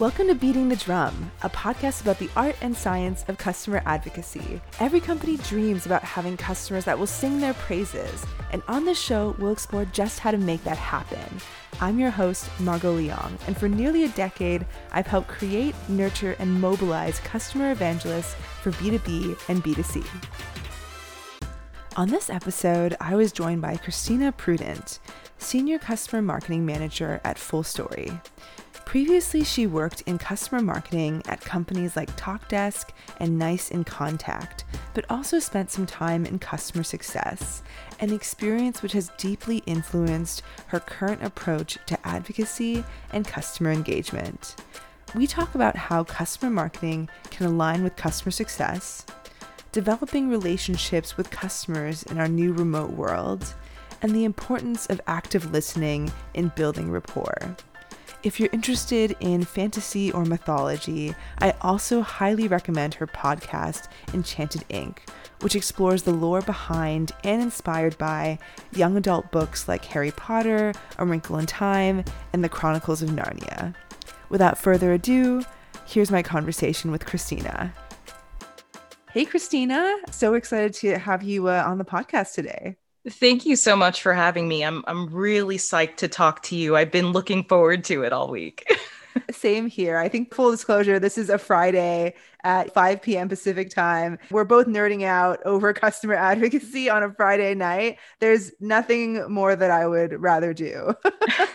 Welcome to Beating the Drum, a podcast about the art and science of customer advocacy. Every company dreams about having customers that will sing their praises, and on this show, we'll explore just how to make that happen. I'm your host, Margot Leong, and for nearly a decade, I've helped create, nurture, and mobilize customer evangelists for B2B and B2C. On this episode, I was joined by Christina Prudent, Senior Customer Marketing Manager at FullStory. Previously, she worked in customer marketing at companies like TalkDesk and NICE inContact, but also spent some time in customer success, an experience which has deeply influenced her current approach to advocacy and customer engagement. We talk about how customer marketing can align with customer success, developing relationships with customers in our new remote world, and the importance of active listening in building rapport. If you're interested in fantasy or mythology, I also highly recommend her podcast, Enchanted Ink, which explores the lore behind and inspired by young adult books like Harry Potter, A Wrinkle in Time, and The Chronicles of Narnia. Without further ado, here's my conversation with Christina. Hey, Christina. So excited to have you uh, on the podcast today. Thank you so much for having me. I'm I'm really psyched to talk to you. I've been looking forward to it all week. Same here. I think full disclosure, this is a Friday at 5 p.m. Pacific time. We're both nerding out over customer advocacy on a Friday night. There's nothing more that I would rather do.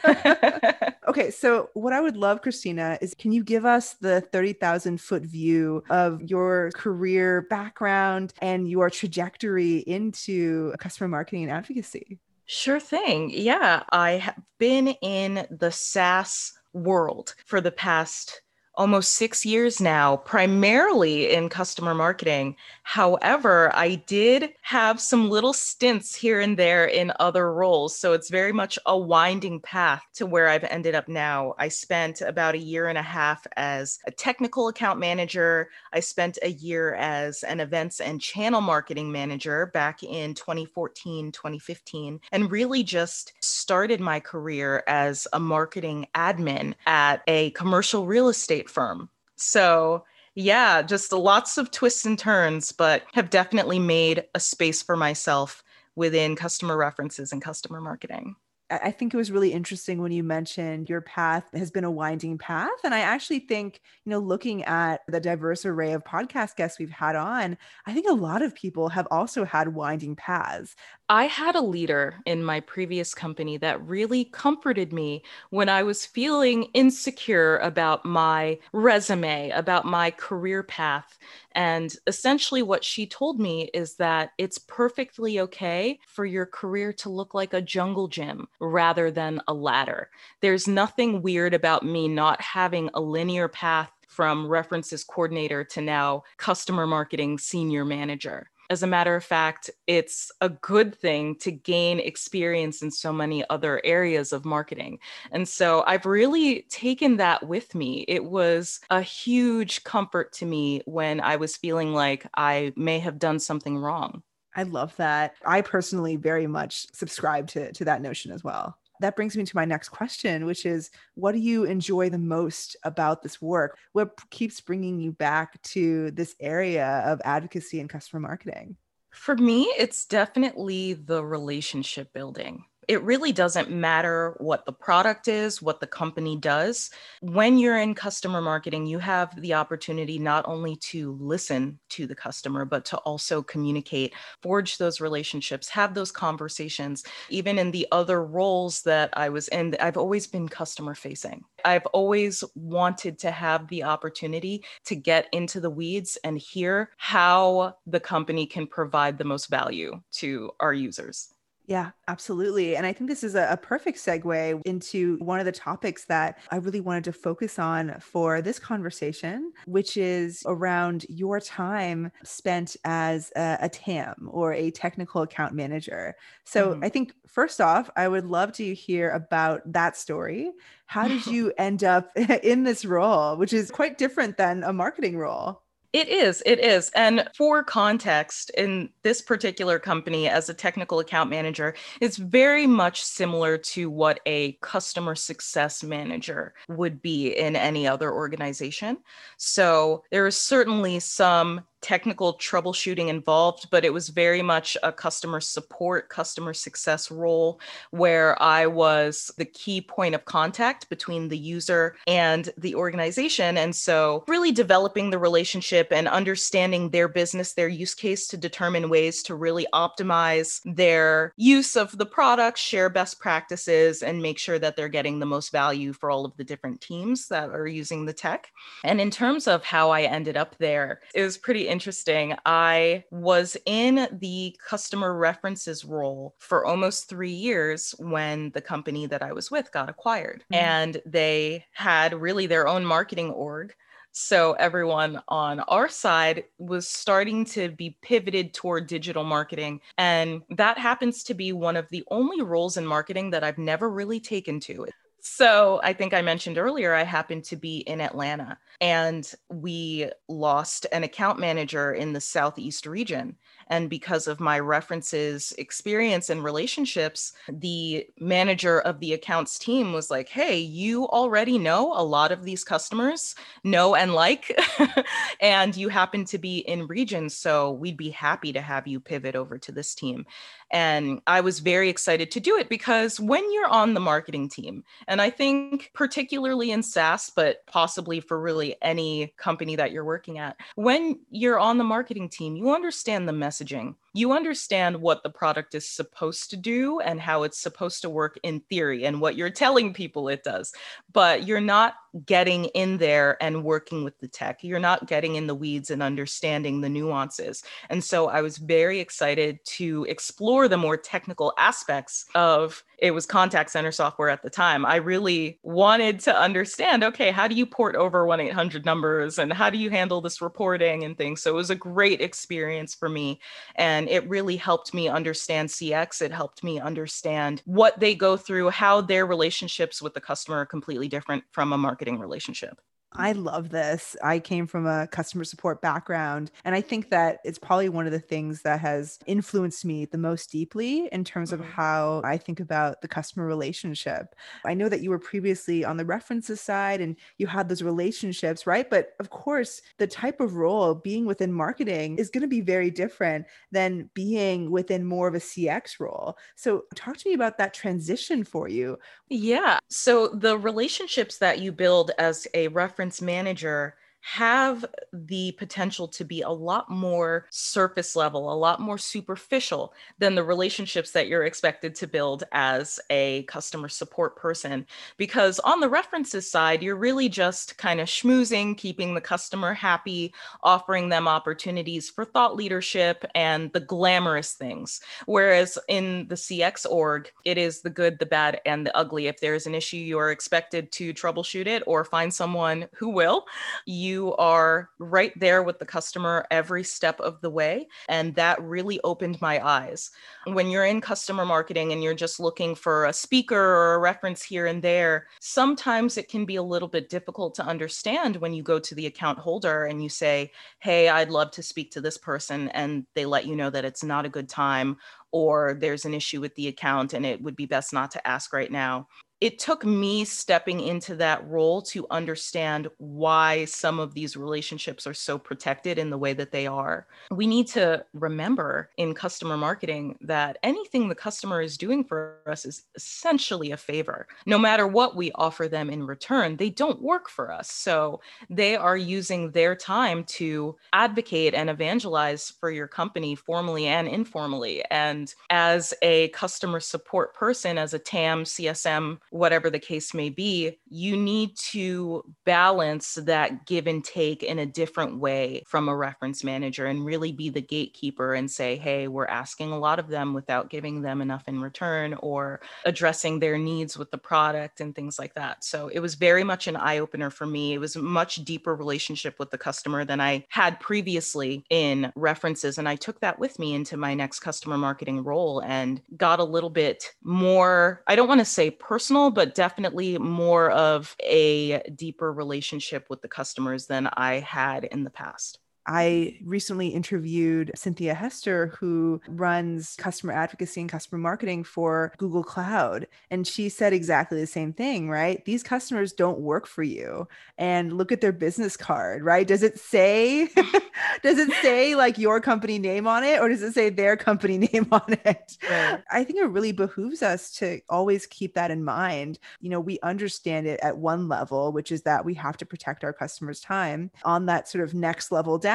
okay, so what I would love, Christina, is can you give us the 30,000 foot view of your career background and your trajectory into customer marketing and advocacy? Sure thing. Yeah, I have been in the SaaS world for the past almost six years now, primarily in customer marketing. However, I did have some little stints here and there in other roles. So it's very much a winding path to where I've ended up now. I spent about a year and a half as a technical account manager. I spent a year as an events and channel marketing manager back in 2014, 2015, and really just started my career as a marketing admin at a commercial real estate firm. So yeah, just lots of twists and turns, but have definitely made a space for myself within customer references and customer marketing. I think it was really interesting when you mentioned your path has been a winding path. And I actually think, you know, looking at the diverse array of podcast guests we've had on, I think a lot of people have also had winding paths. I had a leader in my previous company that really comforted me when I was feeling insecure about my resume, about my career path. And essentially, what she told me is that it's perfectly okay for your career to look like a jungle gym rather than a ladder. There's nothing weird about me not having a linear path from references coordinator to now customer marketing senior manager. As a matter of fact, it's a good thing to gain experience in so many other areas of marketing. And so I've really taken that with me. It was a huge comfort to me when I was feeling like I may have done something wrong. I love that. I personally very much subscribe to, to that notion as well that brings me to my next question, which is what do you enjoy the most about this work? What keeps bringing you back to this area of advocacy and customer marketing? For me, it's definitely the relationship building it really doesn't matter what the product is, what the company does. When you're in customer marketing, you have the opportunity not only to listen to the customer, but to also communicate, forge those relationships, have those conversations. Even in the other roles that I was in, I've always been customer facing. I've always wanted to have the opportunity to get into the weeds and hear how the company can provide the most value to our users. Yeah, absolutely. And I think this is a, a, perfect segue into one of the topics that I really wanted to focus on for this conversation, which is around your time spent as a, a TAM or a technical account manager. So mm-hmm. I think, first off, I would love to hear about that story. How did you end up in this role, which is quite different than a marketing role? It is. It is. And for context, in this particular company, as a technical account manager, it's very much similar to what a customer success manager would be in any other organization. So there is certainly some technical troubleshooting involved, but it was very much a customer support, customer success role where I was the key point of contact between the user and the organization. And so, really developing the relationship and understanding their business, their use case to determine ways to really optimize their use of the product, share best practices, and make sure that they're getting the most value for all of the different teams that are using the tech. And in terms of how I ended up there, it was pretty interesting. I was in the customer references role for almost three years when the company that I was with got acquired. Mm-hmm. And they had really their own marketing org. So everyone on our side was starting to be pivoted toward digital marketing. And that happens to be one of the only roles in marketing that I've never really taken to. So I think I mentioned earlier, I happened to be in Atlanta and we lost an account manager in the Southeast region. And because of my references, experience, and relationships, the manager of the accounts team was like, Hey, you already know a lot of these customers, know and like, and you happen to be in region. So we'd be happy to have you pivot over to this team. And I was very excited to do it because when you're on the marketing team, and I think particularly in SaaS, but possibly for really any company that you're working at, when you're on the marketing team, you understand the messaging you understand what the product is supposed to do and how it's supposed to work in theory and what you're telling people it does. But you're not getting in there and working with the tech. You're not getting in the weeds and understanding the nuances. And so I was very excited to explore the more technical aspects of it was contact center software at the time. I really wanted to understand okay, how do you port over 1 800 numbers and how do you handle this reporting and things? So it was a great experience for me. And it really helped me understand CX. It helped me understand what they go through, how their relationships with the customer are completely different from a marketing relationship. I love this. I came from a customer support background, and I think that it's probably one of the things that has influenced me the most deeply in terms of mm-hmm. how I think about the customer relationship. I know that you were previously on the references side and you had those relationships, right? But of course, the type of role being within marketing is going to be very different than being within more of a CX role. So, talk to me about that transition for you. Yeah. So, the relationships that you build as a reference conference manager have the potential to be a lot more surface level, a lot more superficial than the relationships that you're expected to build as a customer support person. Because on the references side, you're really just kind of schmoozing, keeping the customer happy, offering them opportunities for thought leadership and the glamorous things. Whereas in the CX org, it is the good, the bad, and the ugly. If there's an issue, you are expected to troubleshoot it or find someone who will. You you are right there with the customer every step of the way. And that really opened my eyes. When you're in customer marketing and you're just looking for a speaker or a reference here and there, sometimes it can be a little bit difficult to understand when you go to the account holder and you say, Hey, I'd love to speak to this person. And they let you know that it's not a good time or there's an issue with the account and it would be best not to ask right now it took me stepping into that role to understand why some of these relationships are so protected in the way that they are. We need to remember in customer marketing that anything the customer is doing for us is essentially a favor. No matter what we offer them in return, they don't work for us. So they are using their time to advocate and evangelize for your company formally and informally. And as a customer support person, as a TAM, CSM, whatever the case may be, you need to balance that give and take in a different way from a reference manager and really be the gatekeeper and say, hey, we're asking a lot of them without giving them enough in return or addressing their needs with the product and things like that. So it was very much an eye opener for me. It was a much deeper relationship with the customer than I had previously in references. And I took that with me into my next customer marketing role and got a little bit more, I don't want to say personal personal, but definitely more of a deeper relationship with the customers than I had in the past. I recently interviewed Cynthia Hester, who runs customer advocacy and customer marketing for Google Cloud. And she said exactly the same thing, right? These customers don't work for you. And look at their business card, right? Does it say, does it say like your company name on it or does it say their company name on it? Right. I think it really behooves us to always keep that in mind. You know, we understand it at one level, which is that we have to protect our customers' time. On that sort of next level down,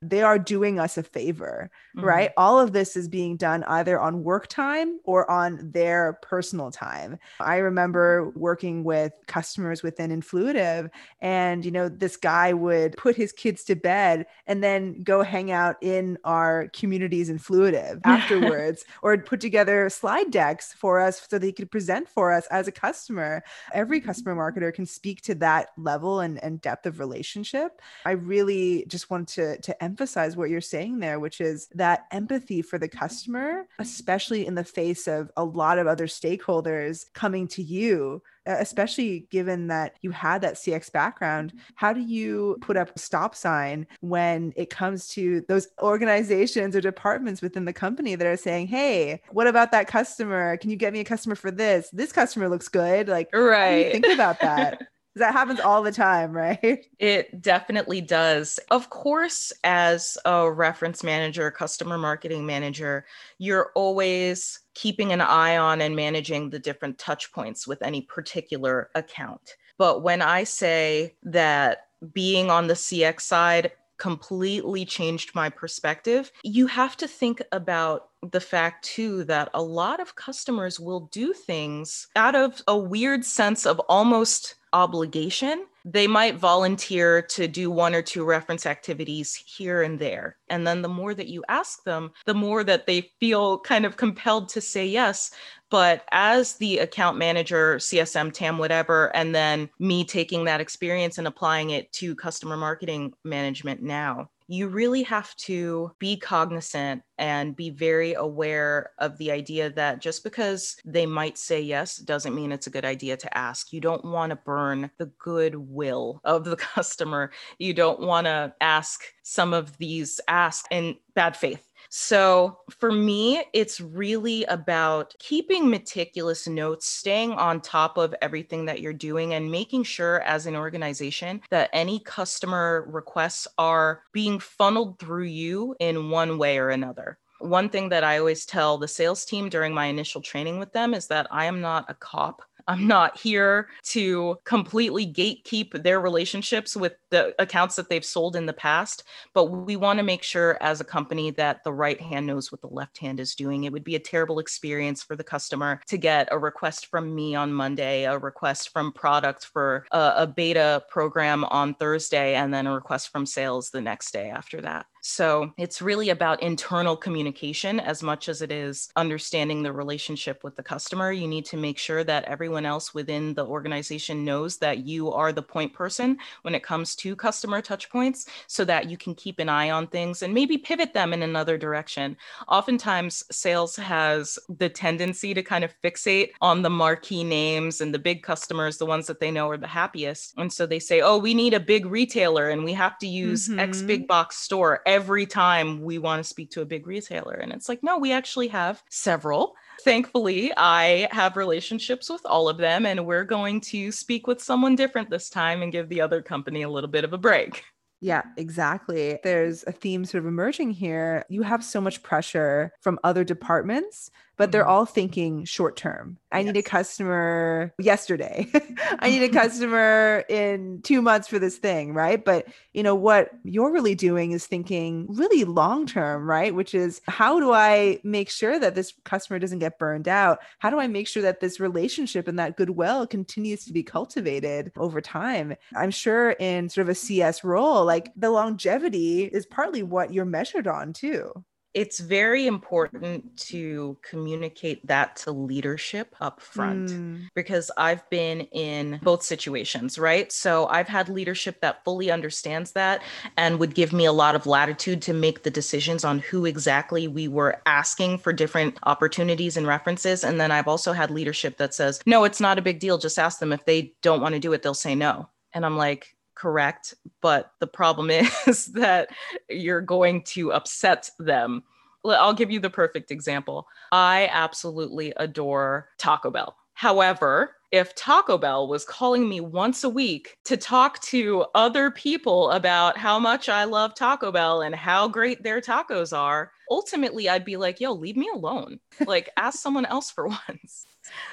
they are doing us a favor, mm-hmm. right? All of this is being done either on work time or on their personal time. I remember working with customers within Influitive, and you know, this guy would put his kids to bed and then go hang out in our communities Influitive afterwards, or put together slide decks for us so they could present for us as a customer. Every customer marketer can speak to that level and, and depth of relationship. I really just want to, to emphasize what you're saying there, which is that empathy for the customer, especially in the face of a lot of other stakeholders coming to you especially given that you had that CX background. Mm-hmm. How do you put up a stop sign when it comes to those organizations or departments within the company that are saying, "Hey, what about that customer? Can you get me a customer for this? This customer looks good." Like, right? think about that. that happens all the time, right? It definitely does. Of course, as a reference manager, customer marketing manager, you're always keeping an eye on and managing the different touch points with any particular account. But when I say that being on the CX side completely changed my perspective, you have to think about the fact too that a lot of customers will do things out of a weird sense of almost obligation. They might volunteer to do one or two reference activities here and there. And then the more that you ask them, the more that they feel kind of compelled to say yes. But as the account manager, CSM, TAM, whatever, and then me taking that experience and applying it to customer marketing management now, you really have to be cognizant and be very aware of the idea that just because they might say yes doesn't mean it's a good idea to ask. You don't want to burn the goodwill of the customer. You don't want to ask some of these ask in bad faith so for me, it's really about keeping meticulous notes, staying on top of everything that you're doing, and making sure as an organization that any customer requests are being funneled through you in one way or another one thing that I always tell the sales team during my initial training with them is that I am not a cop. I'm not here to completely gatekeep their relationships with the accounts that they've sold in the past, but we want to make sure as a company that the right hand knows what the left hand is doing. It would be a terrible experience for the customer to get a request from me on Monday, a request from product for a, a beta program on Thursday, and then a request from sales the next day after that. So it's really about internal communication as much as it is understanding the relationship with the customer. You need to make sure that everyone else within the organization knows that you are the point person when it comes to customer touchpoints so that you can keep an eye on things and maybe pivot them in another direction. Oftentimes, sales has the tendency to kind of fixate on the marquee names and the big customers, the ones that they know are the happiest. And so they say, oh, we need a big retailer and we have to use mm-hmm. X big box store every time we want to speak to a big retailer. And it's like, no, we actually have several. Thankfully, I have relationships with all of them, and we're going to speak with someone different this time and give the other company a little bit of a break. Yeah, exactly. There's a theme sort of emerging here. You have so much pressure from other departments but they're mm-hmm. all thinking short term. I yes. need a customer yesterday. I need a customer in 2 months for this thing, right? But you know what you're really doing is thinking really long term, right? Which is how do I make sure that this customer doesn't get burned out? How do I make sure that this relationship and that goodwill continues to be cultivated over time? I'm sure in sort of a CS role, like the longevity is partly what you're measured on too it's very important to communicate that to leadership up front mm. because I've been in both situations, right? So I've had leadership that fully understands that and would give me a lot of latitude to make the decisions on who exactly we were asking for different opportunities and references. And then I've also had leadership that says, no, it's not a big deal. Just ask them if they don't want to do it, they'll say no. And I'm like, correct. But the problem is that you're going to upset them. I'll give you the perfect example. I absolutely adore Taco Bell. However, if Taco Bell was calling me once a week to talk to other people about how much I love Taco Bell and how great their tacos are, ultimately I'd be like, yo, leave me alone. Like, ask someone else for once.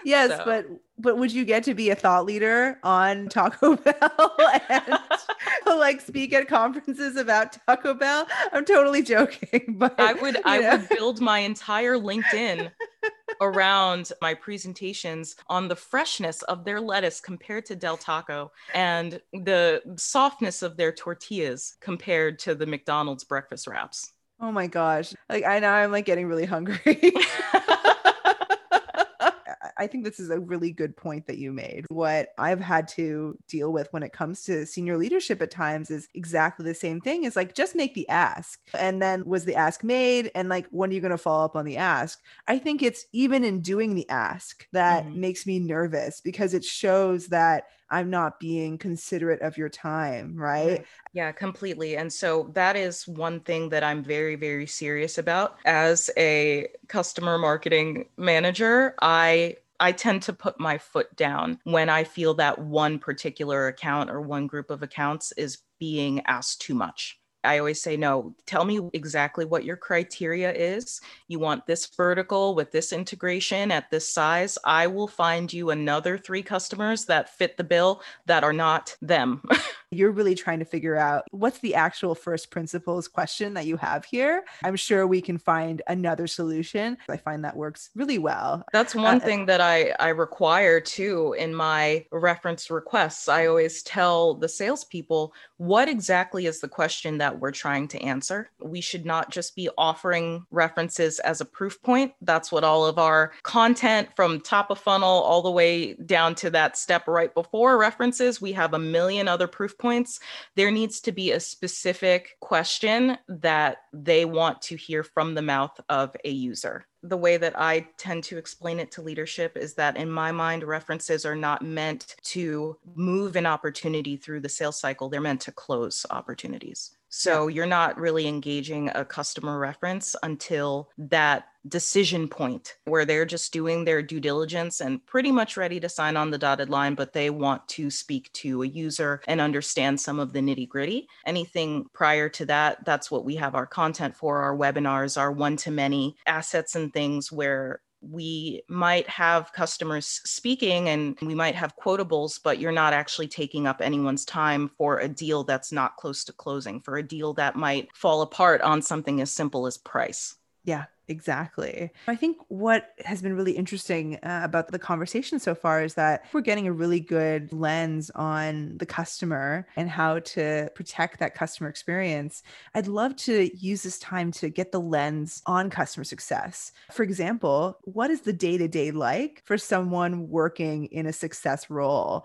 Yes, so. but but would you get to be a thought leader on Taco Bell and like speak at conferences about Taco Bell? I'm totally joking, but I would I know. would build my entire LinkedIn around my presentations on the freshness of their lettuce compared to Del Taco and the softness of their tortillas compared to the McDonald's breakfast wraps. Oh my gosh. Like I know I'm like getting really hungry. I think this is a really good point that you made. What I've had to deal with when it comes to senior leadership at times is exactly the same thing. Is like just make the ask. And then was the ask made? And like, when are you going to follow up on the ask? I think it's even in doing the ask that mm-hmm. makes me nervous because it shows that I'm not being considerate of your time, mm-hmm. right? Yeah, completely. And so that is one thing that I'm very, very serious about. As a customer marketing manager, I I tend to put my foot down when I feel that one particular account or one group of accounts is being asked too much. I always say, no, tell me exactly what your criteria is. You want this vertical with this integration at this size. I will find you another three customers that fit the bill that are not them. You're really trying to figure out what's the actual first principles question that you have here. I'm sure we can find another solution. I find that works really well. That's one uh, thing that I, I require too in my reference requests. I always tell the salespeople what exactly is the question that we're trying to answer. We should not just be offering references as a proof point. That's what all of our content from top of funnel all the way down to that step right before references. We have a million other proof points, there needs to be a specific question that they want to hear from the mouth of a user. The way that I tend to explain it to leadership is that, in my mind, references are not meant to move an opportunity through the sales cycle, they're meant to close opportunities. So you're not really engaging a customer reference until that decision point where they're just doing their due diligence and pretty much ready to sign on the dotted line, but they want to speak to a user and understand some of the nitty gritty. Anything prior to that, that's what we have our content for, our webinars, our one to many assets and things where we might have customers speaking and we might have quotables, but you're not actually taking up anyone's time for a deal that's not close to closing, for a deal that might fall apart on something as simple as price. Yeah, Exactly. I think what has been really interesting uh, about the conversation so far is that we're getting a really good lens on the customer and how to protect that customer experience. I'd love to use this time to get the lens on customer success. For example, what is the day to day like for someone working in a success role?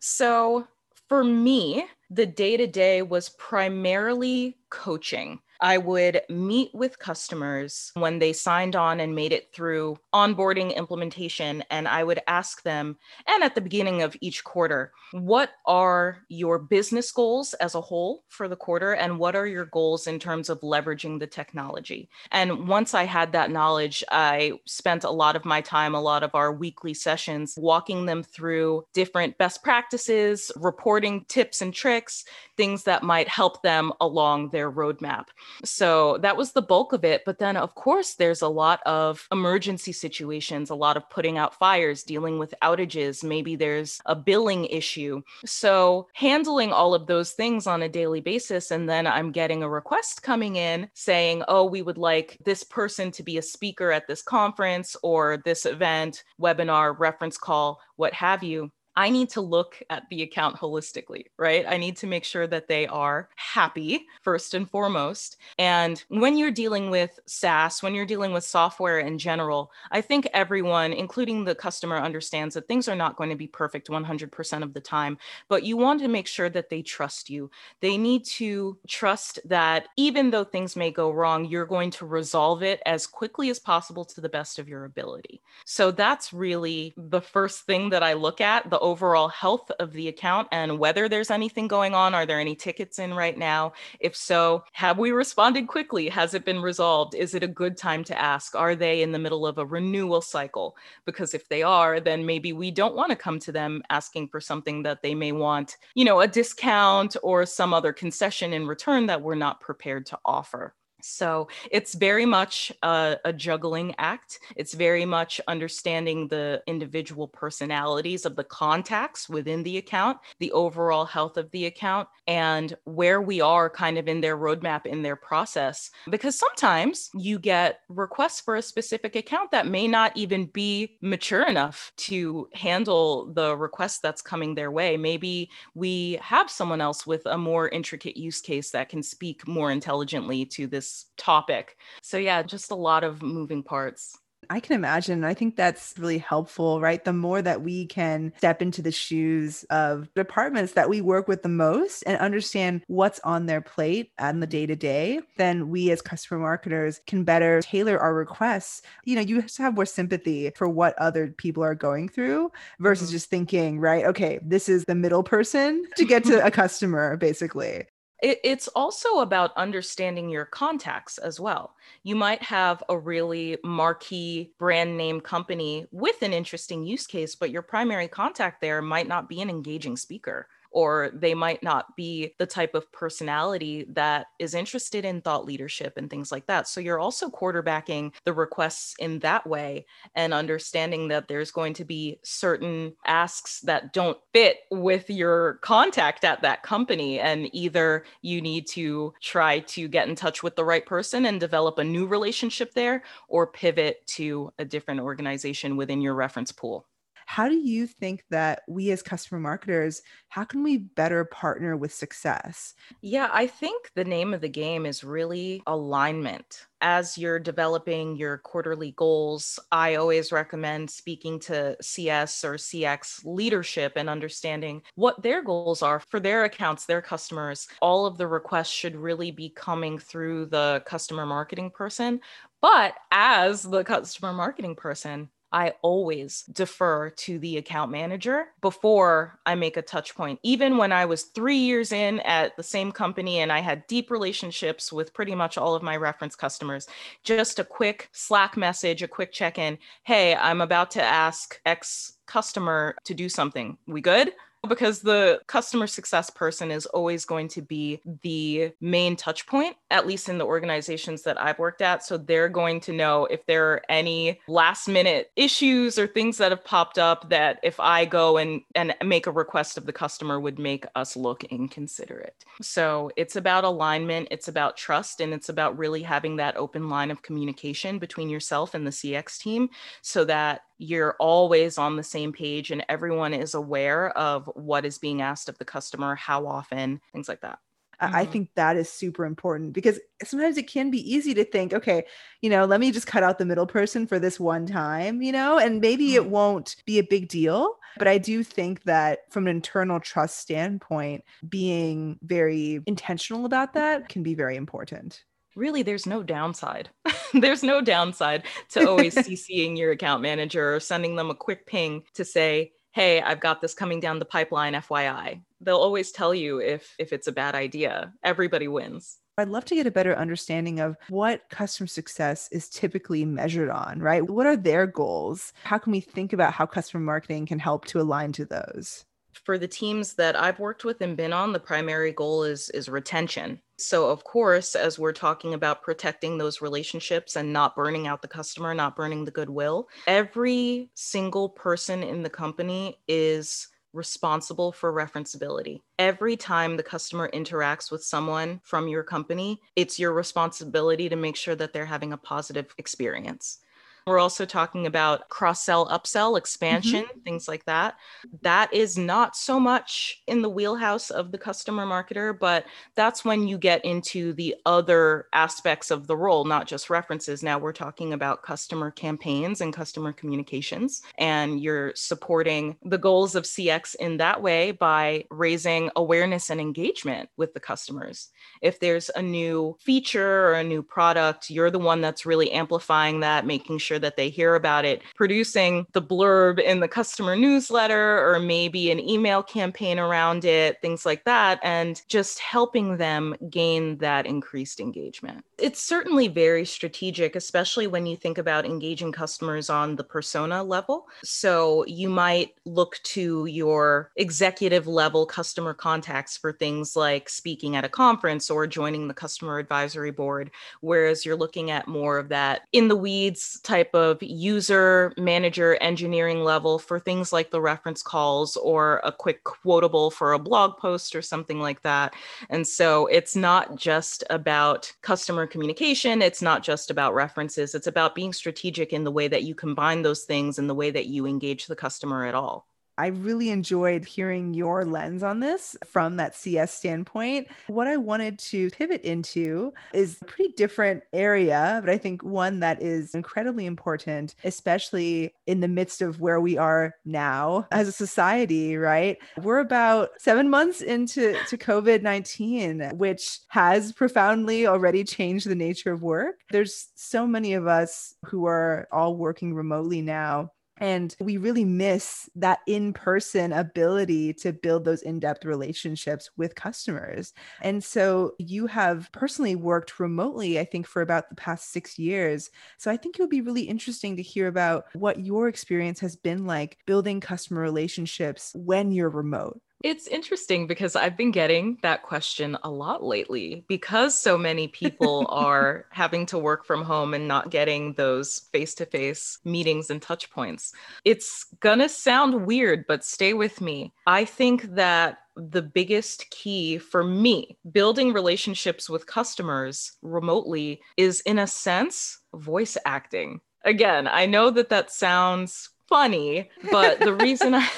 So, for me, the day to day was primarily coaching. I would meet with customers when they signed on and made it through onboarding implementation. And I would ask them, and at the beginning of each quarter, what are your business goals as a whole for the quarter? And what are your goals in terms of leveraging the technology? And once I had that knowledge, I spent a lot of my time, a lot of our weekly sessions, walking them through different best practices, reporting tips and tricks, things that might help them along their roadmap. So that was the bulk of it. But then, of course, there's a lot of emergency situations, a lot of putting out fires, dealing with outages. Maybe there's a billing issue. So handling all of those things on a daily basis. And then I'm getting a request coming in saying, oh, we would like this person to be a speaker at this conference or this event, webinar, reference call, what have you. I need to look at the account holistically, right? I need to make sure that they are happy first and foremost. And when you're dealing with SaaS, when you're dealing with software in general, I think everyone, including the customer, understands that things are not going to be perfect 100% of the time, but you want to make sure that they trust you. They need to trust that even though things may go wrong, you're going to resolve it as quickly as possible to the best of your ability. So that's really the first thing that I look at, the overall health of the account and whether there's anything going on. Are there any tickets in right now? If so, have we responded quickly? Has it been resolved? Is it a good time to ask? Are they in the middle of a renewal cycle? Because if they are, then maybe we don't want to come to them asking for something that they may want, you know, a discount or some other concession in return that we're not prepared to offer. So it's very much a, a, juggling act. It's very much understanding the individual personalities of the contacts within the account, the overall health of the account, and where we are kind of in their roadmap, in their process. Because sometimes you get requests for a specific account that may not even be mature enough to handle the request that's coming their way. Maybe we have someone else with a more intricate use case that can speak more intelligently to this this topic. So, yeah, just a lot of moving parts. I can imagine. I think that's really helpful, right? The more that we can step into the shoes of departments that we work with the most and understand what's on their plate and the day to day, then we as customer marketers can better tailor our requests. You know, you have to have more sympathy for what other people are going through versus mm-hmm. just thinking, right? Okay, this is the middle person to get to a customer, basically. It, it's also about understanding your contacts as well. You might have a really marquee brand name company with an interesting use case, but your primary contact there might not be an engaging speaker or they might not be the type of personality that is interested in thought leadership and things like that. So you're also quarterbacking the requests in that way and understanding that there's going to be certain asks that don't fit with your contact at that company. And either you need to try to get in touch with the right person and develop a new relationship there or pivot to a different organization within your reference pool. How do you think that we as customer marketers, how can we better partner with success? Yeah, I think the name of the game is really alignment. As you're developing your quarterly goals, I always recommend speaking to CS or CX leadership and understanding what their goals are for their accounts, their customers. All of the requests should really be coming through the customer marketing person. But as the customer marketing person, I always defer to the account manager before I make a touch point. Even when I was three years in at the same company and I had deep relationships with pretty much all of my reference customers, just a quick Slack message, a quick check in. Hey, I'm about to ask X customer to do something. We good? Because the customer success person is always going to be the main touch point, at least in the organizations that I've worked at. So they're going to know if there are any last minute issues or things that have popped up that if I go and, and make a request of the customer would make us look inconsiderate. So it's about alignment, it's about trust, and it's about really having that open line of communication between yourself and the CX team so that you're always on the same page and everyone is aware of what is being asked of the customer, how often, things like that. Mm-hmm. I think that is super important because sometimes it can be easy to think, okay, you know, let me just cut out the middle person for this one time, you know, and maybe mm-hmm. it won't be a big deal. But I do think that from an internal trust standpoint, being very intentional about that can be very important really there's no downside. there's no downside to always CCing your account manager or sending them a quick ping to say, hey, I've got this coming down the pipeline, FYI. They'll always tell you if if it's a bad idea. Everybody wins. I'd love to get a better understanding of what customer success is typically measured on, right? What are their goals? How can we think about how customer marketing can help to align to those? for the teams that I've worked with and been on, the primary goal is is retention. So of course, as we're talking about protecting those relationships and not burning out the customer, not burning the goodwill, every single person in the company is responsible for referenceability. Every time the customer interacts with someone from your company, it's your responsibility to make sure that they're having a positive experience. We're also talking about cross sell, upsell, expansion, mm-hmm. things like that. That is not so much in the wheelhouse of the customer marketer, but that's when you get into the other aspects of the role, not just references. Now we're talking about customer campaigns and customer communications, and you're supporting the goals of CX in that way by raising awareness and engagement with the customers. If there's a new feature or a new product, you're the one that's really amplifying that, making sure sure that they hear about it, producing the blurb in the customer newsletter or maybe an email campaign around it, things like that, and just helping them gain that increased engagement. It's certainly very strategic, especially when you think about engaging customers on the persona level. So you might look to your executive level customer contacts for things like speaking at a conference or joining the customer advisory board, whereas you're looking at more of that in the weeds type of user, manager, engineering level for things like the reference calls or a quick quotable for a blog post or something like that. And so it's not just about customer communication, it's not just about references, it's about being strategic in the way that you combine those things and the way that you engage the customer at all. I really enjoyed hearing your lens on this from that CS standpoint. What I wanted to pivot into is a pretty different area, but I think one that is incredibly important, especially in the midst of where we are now as a society, right? We're about seven months into to COVID 19, which has profoundly already changed the nature of work. There's so many of us who are all working remotely now and we really miss that in person ability to build those in depth relationships with customers. And so you have personally worked remotely, I think, for about the past six years. So I think it would be really interesting to hear about what your experience has been like building customer relationships when you're remote. It's interesting because I've been getting that question a lot lately because so many people are having to work from home and not getting those face to face meetings and touch points. It's gonna sound weird, but stay with me. I think that the biggest key for me building relationships with customers remotely is, in a sense, voice acting. Again, I know that that sounds funny, but the reason I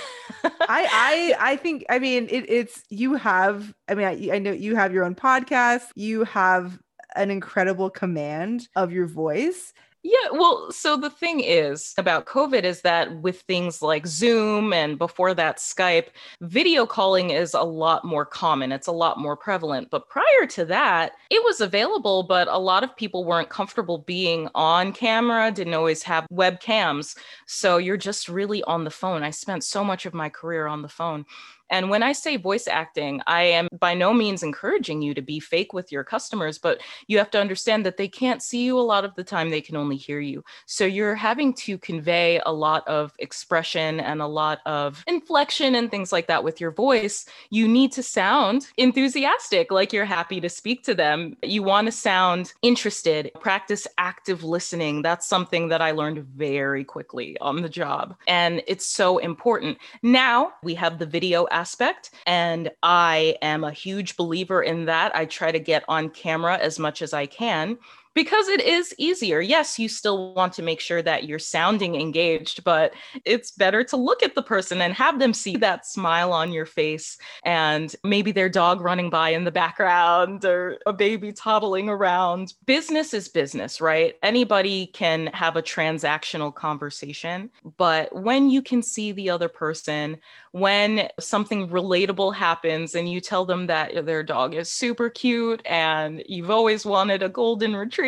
I I I think I mean it, it's you have I mean I, I know you have your own podcast. You have an incredible command of your voice yeah, well, so the thing is about COVID is that with things like Zoom and before that Skype, video calling is a lot more common. It's a lot more prevalent. But prior to that, it was available, but a lot of people weren't comfortable being on camera, didn't always have webcams. So you're just really on the phone. I spent so much of my career on the phone. And when I say voice acting, I am by no means encouraging you to be fake with your customers, but you have to understand that they can't see you a lot of the time, they can only hear you. So you're having to convey a lot of expression and a lot of inflection and things like that with your voice. You need to sound enthusiastic, like you're happy to speak to them. You want to sound interested, practice active listening. That's something that I learned very quickly on the job. And it's so important. Now we have the video aspect. And I am a huge believer in that. I try to get on camera as much as I can because it is easier. Yes, you still want to make sure that you're sounding engaged, but it's better to look at the person and have them see that smile on your face and maybe their dog running by in the background or a baby toddling around. Business is business, right? Anybody can have a transactional conversation, but when you can see the other person, when something relatable happens and you tell them that their dog is super cute and you've always wanted a golden retriever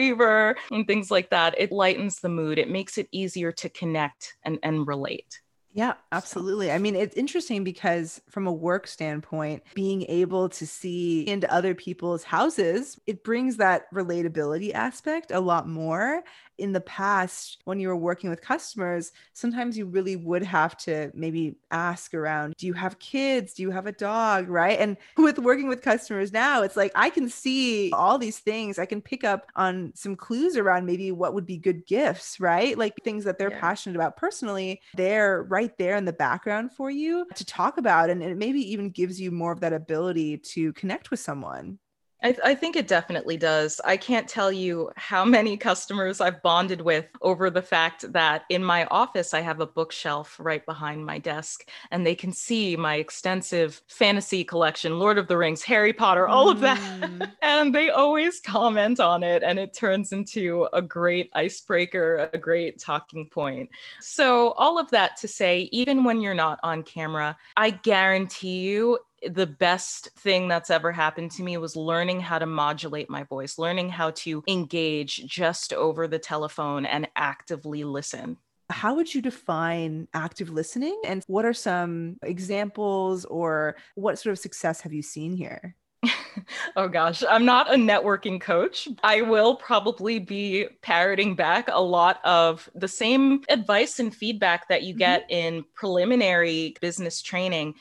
and things like that, it lightens the mood. It makes it easier to connect and, and relate. Yeah, absolutely. I mean, it's interesting because from a work standpoint, being able to see into other people's houses, it brings that relatability aspect a lot more in the past when you were working with customers sometimes you really would have to maybe ask around do you have kids? Do you have a dog? Right? And with working with customers now it's like i can see all these things. I can pick up on some clues around maybe what would be good gifts right? Like things that they're yeah. passionate about personally they're right there in the background for you to talk about and it maybe even gives you more of that ability to connect with someone I, th- I, think it definitely does. I can't tell you how many customers I've bonded with over the fact that in my office, I have a bookshelf right behind my desk, and they can see my extensive fantasy collection Lord of the Rings, Harry Potter, all mm. of that. Mm. and they always comment on it, and it turns into a great icebreaker, a great talking point. So, all of that to say, even when you're not on camera, I guarantee you, the best thing that's ever happened to me was learning how to modulate my voice, learning how to engage just over the telephone and actively listen. How would you define active listening? And what are some examples or what sort of success have you seen here? oh gosh, I'm not a networking coach. I will probably be parroting back a lot of the same advice and feedback that you get mm-hmm. in preliminary business training.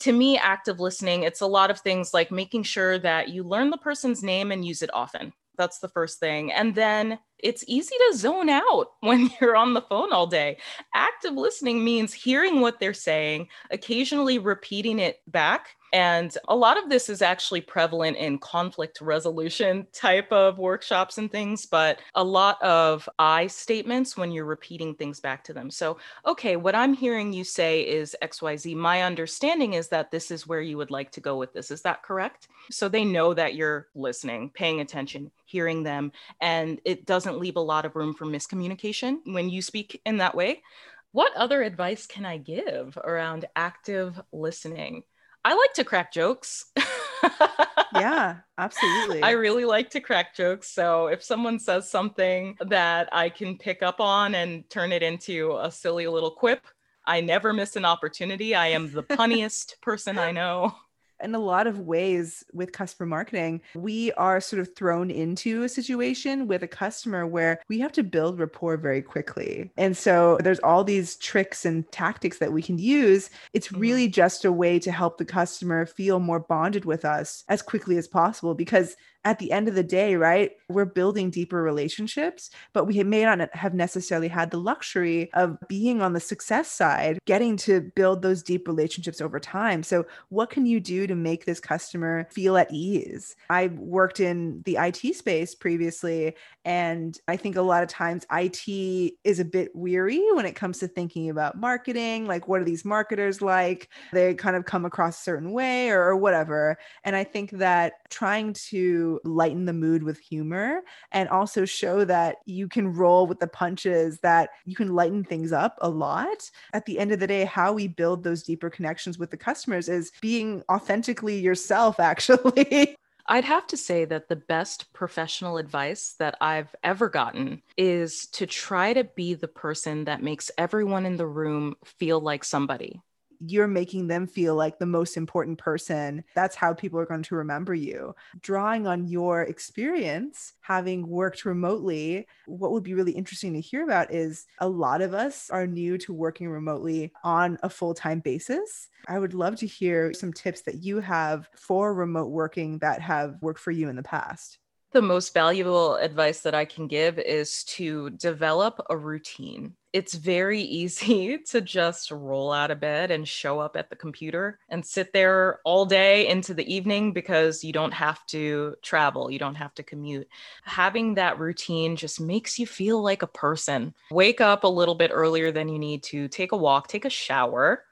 To me, active listening, it's a lot of things like making sure that you learn the person's name and use it often. That's the first thing. And then it's easy to zone out when you're on the phone all day. Active listening means hearing what they're saying, occasionally repeating it back and a lot of this is actually prevalent in conflict resolution type of workshops and things, but a lot of I statements when you're repeating things back to them. So, okay, what I'm hearing you say is XYZ. My understanding is that this is where you would like to go with this. Is that correct? So they know that you're listening, paying attention, hearing them, and it doesn't leave a lot of room for miscommunication when you speak in that way. What other advice can I give around active listening? I like to crack jokes. yeah, absolutely. I really like to crack jokes. So if someone says something that I can pick up on and turn it into a silly little quip, I never miss an opportunity. I am the punniest person I know in a lot of ways with customer marketing, we are sort of thrown into a situation with a customer where we have to build rapport very quickly. And so there's all these tricks and tactics that we can use. It's mm-hmm. really just a way to help the customer feel more bonded with us as quickly as possible because at the end of the day, right, we're building deeper relationships, but we may not have necessarily had the luxury of being on the success side, getting to build those deep relationships over time. So, what can you do to make this customer feel at ease? I worked in the IT space previously, and I think a lot of times IT is a bit weary when it comes to thinking about marketing. Like, what are these marketers like? They kind of come across a certain way or, or whatever. And I think that trying to lighten the mood with humor and also show that you can roll with the punches, that you can lighten things up a lot. At the end of the day, how we build those deeper connections with the customers is being authentically yourself, actually. I'd have to say that the best professional advice that I've ever gotten is to try to be the person that makes everyone in the room feel like somebody you're making them feel like the most important person. That's how people are going to remember you. Drawing on your experience, having worked remotely, what would be really interesting to hear about is a lot of us are new to working remotely on a full time basis. I would love to hear some tips that you have for remote working that have worked for you in the past. The most valuable advice that I can give is to develop a routine. It's very easy to just roll out of bed and show up at the computer and sit there all day into the evening because you don't have to travel, you don't have to commute. Having that routine just makes you feel like a person. Wake up a little bit earlier than you need to, take a walk, take a shower,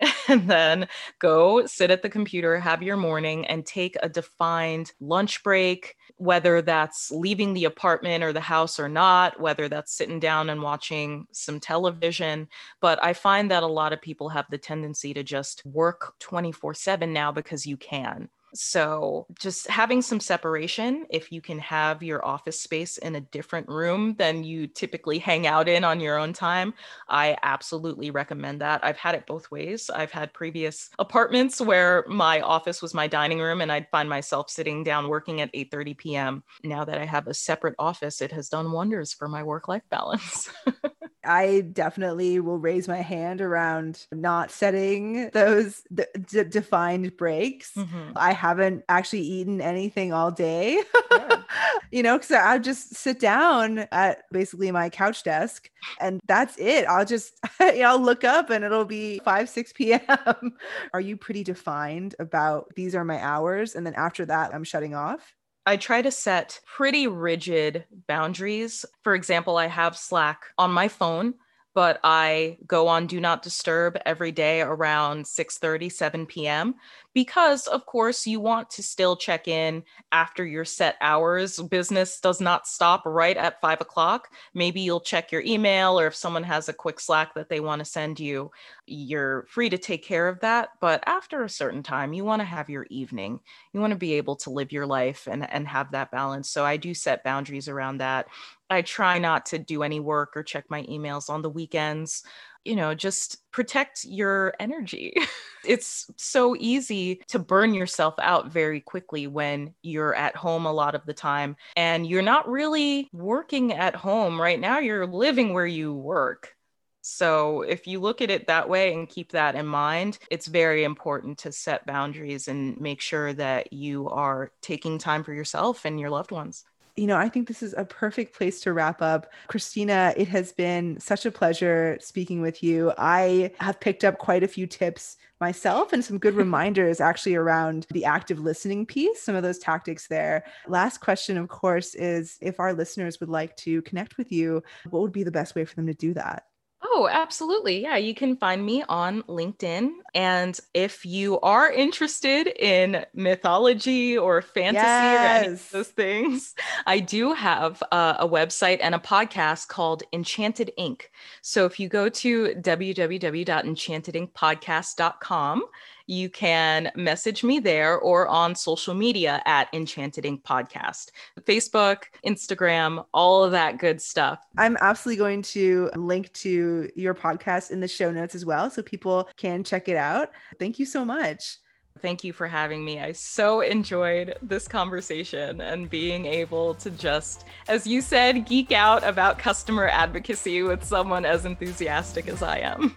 and then go sit at the computer, have your morning, and take a defined lunch break, whether that's leaving the apartment or the house or not, whether that's sitting down and watching some television. But I find that a lot of people have the tendency to just work 24 7 now because you can. So, just having some separation, if you can have your office space in a different room than you typically hang out in on your own time, I absolutely recommend that. I've had it both ways. I've had previous apartments where my office was my dining room and I'd find myself sitting down working at 8:30 p.m. Now that I have a separate office, it has done wonders for my work-life balance. I definitely will raise my hand around not setting those d- defined breaks. Mm-hmm. I haven't actually eaten anything all day, yeah. you know, because I just sit down at basically my couch desk and that's it. I'll just, you know, I'll look up and it'll be 5, 6 p.m. are you pretty defined about these are my hours? And then after that, I'm shutting off? I try to set pretty rigid boundaries. For example, I have Slack on my phone, but I go on do not disturb every day around 6 30, 7 p.m because, of course, you want to still check in after your set hours. Business does not stop right at five o'clock. Maybe you'll check your email, or if someone has a quick Slack that they want to send you, you're free to take care of that. But after a certain time, you want to have your evening. You want to be able to live your life and, and have that balance. So I do set boundaries around that. I try not to do any work or check my emails on the weekends you know, just protect your energy. it's so easy to burn yourself out very quickly when you're at home a lot of the time and you're not really working at home right now, you're living where you work. So, if you look at it that way and keep that in mind, it's very important to set boundaries and make sure that you are taking time for yourself and your loved ones you know, I think this is a perfect place to wrap up. Christina, it has been such a pleasure speaking with you. I have picked up quite a few tips myself and some good reminders actually around the active listening piece, some of those tactics there. Last question, of course, is if our listeners would like to connect with you, what would be the best way for them to do that? Oh, absolutely. Yeah, you can find me on LinkedIn. And if you are interested in mythology or fantasy yes. or any of those things, I do have uh, a website and a podcast called Enchanted Ink. So if you go to www.enchantedinkpodcast.com, you can message me there or on social media at Enchanted Ink Podcast, Facebook, Instagram, all of that good stuff. I'm absolutely going to link to your podcast in the show notes as well so people can check it out. Thank you so much. Thank you for having me. I so enjoyed this conversation and being able to just, as you said, geek out about customer advocacy with someone as enthusiastic as I am.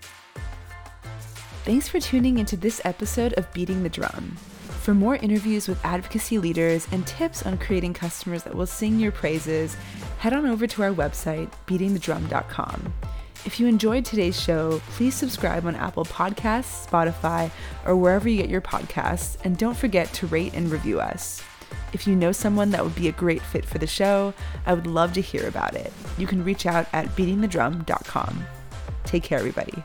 Thanks for tuning into this episode of Beating the Drum. For more interviews with advocacy leaders and tips on creating customers that will sing your praises, head on over to our website, beatingthedrum.com. If you enjoyed today's show, please subscribe on Apple Podcasts, Spotify, or wherever you get your podcasts, and don't forget to rate and review us. If you know someone that would be a great fit for the show, I would love to hear about it. You can reach out at beatingthedrum.com. Take care, everybody.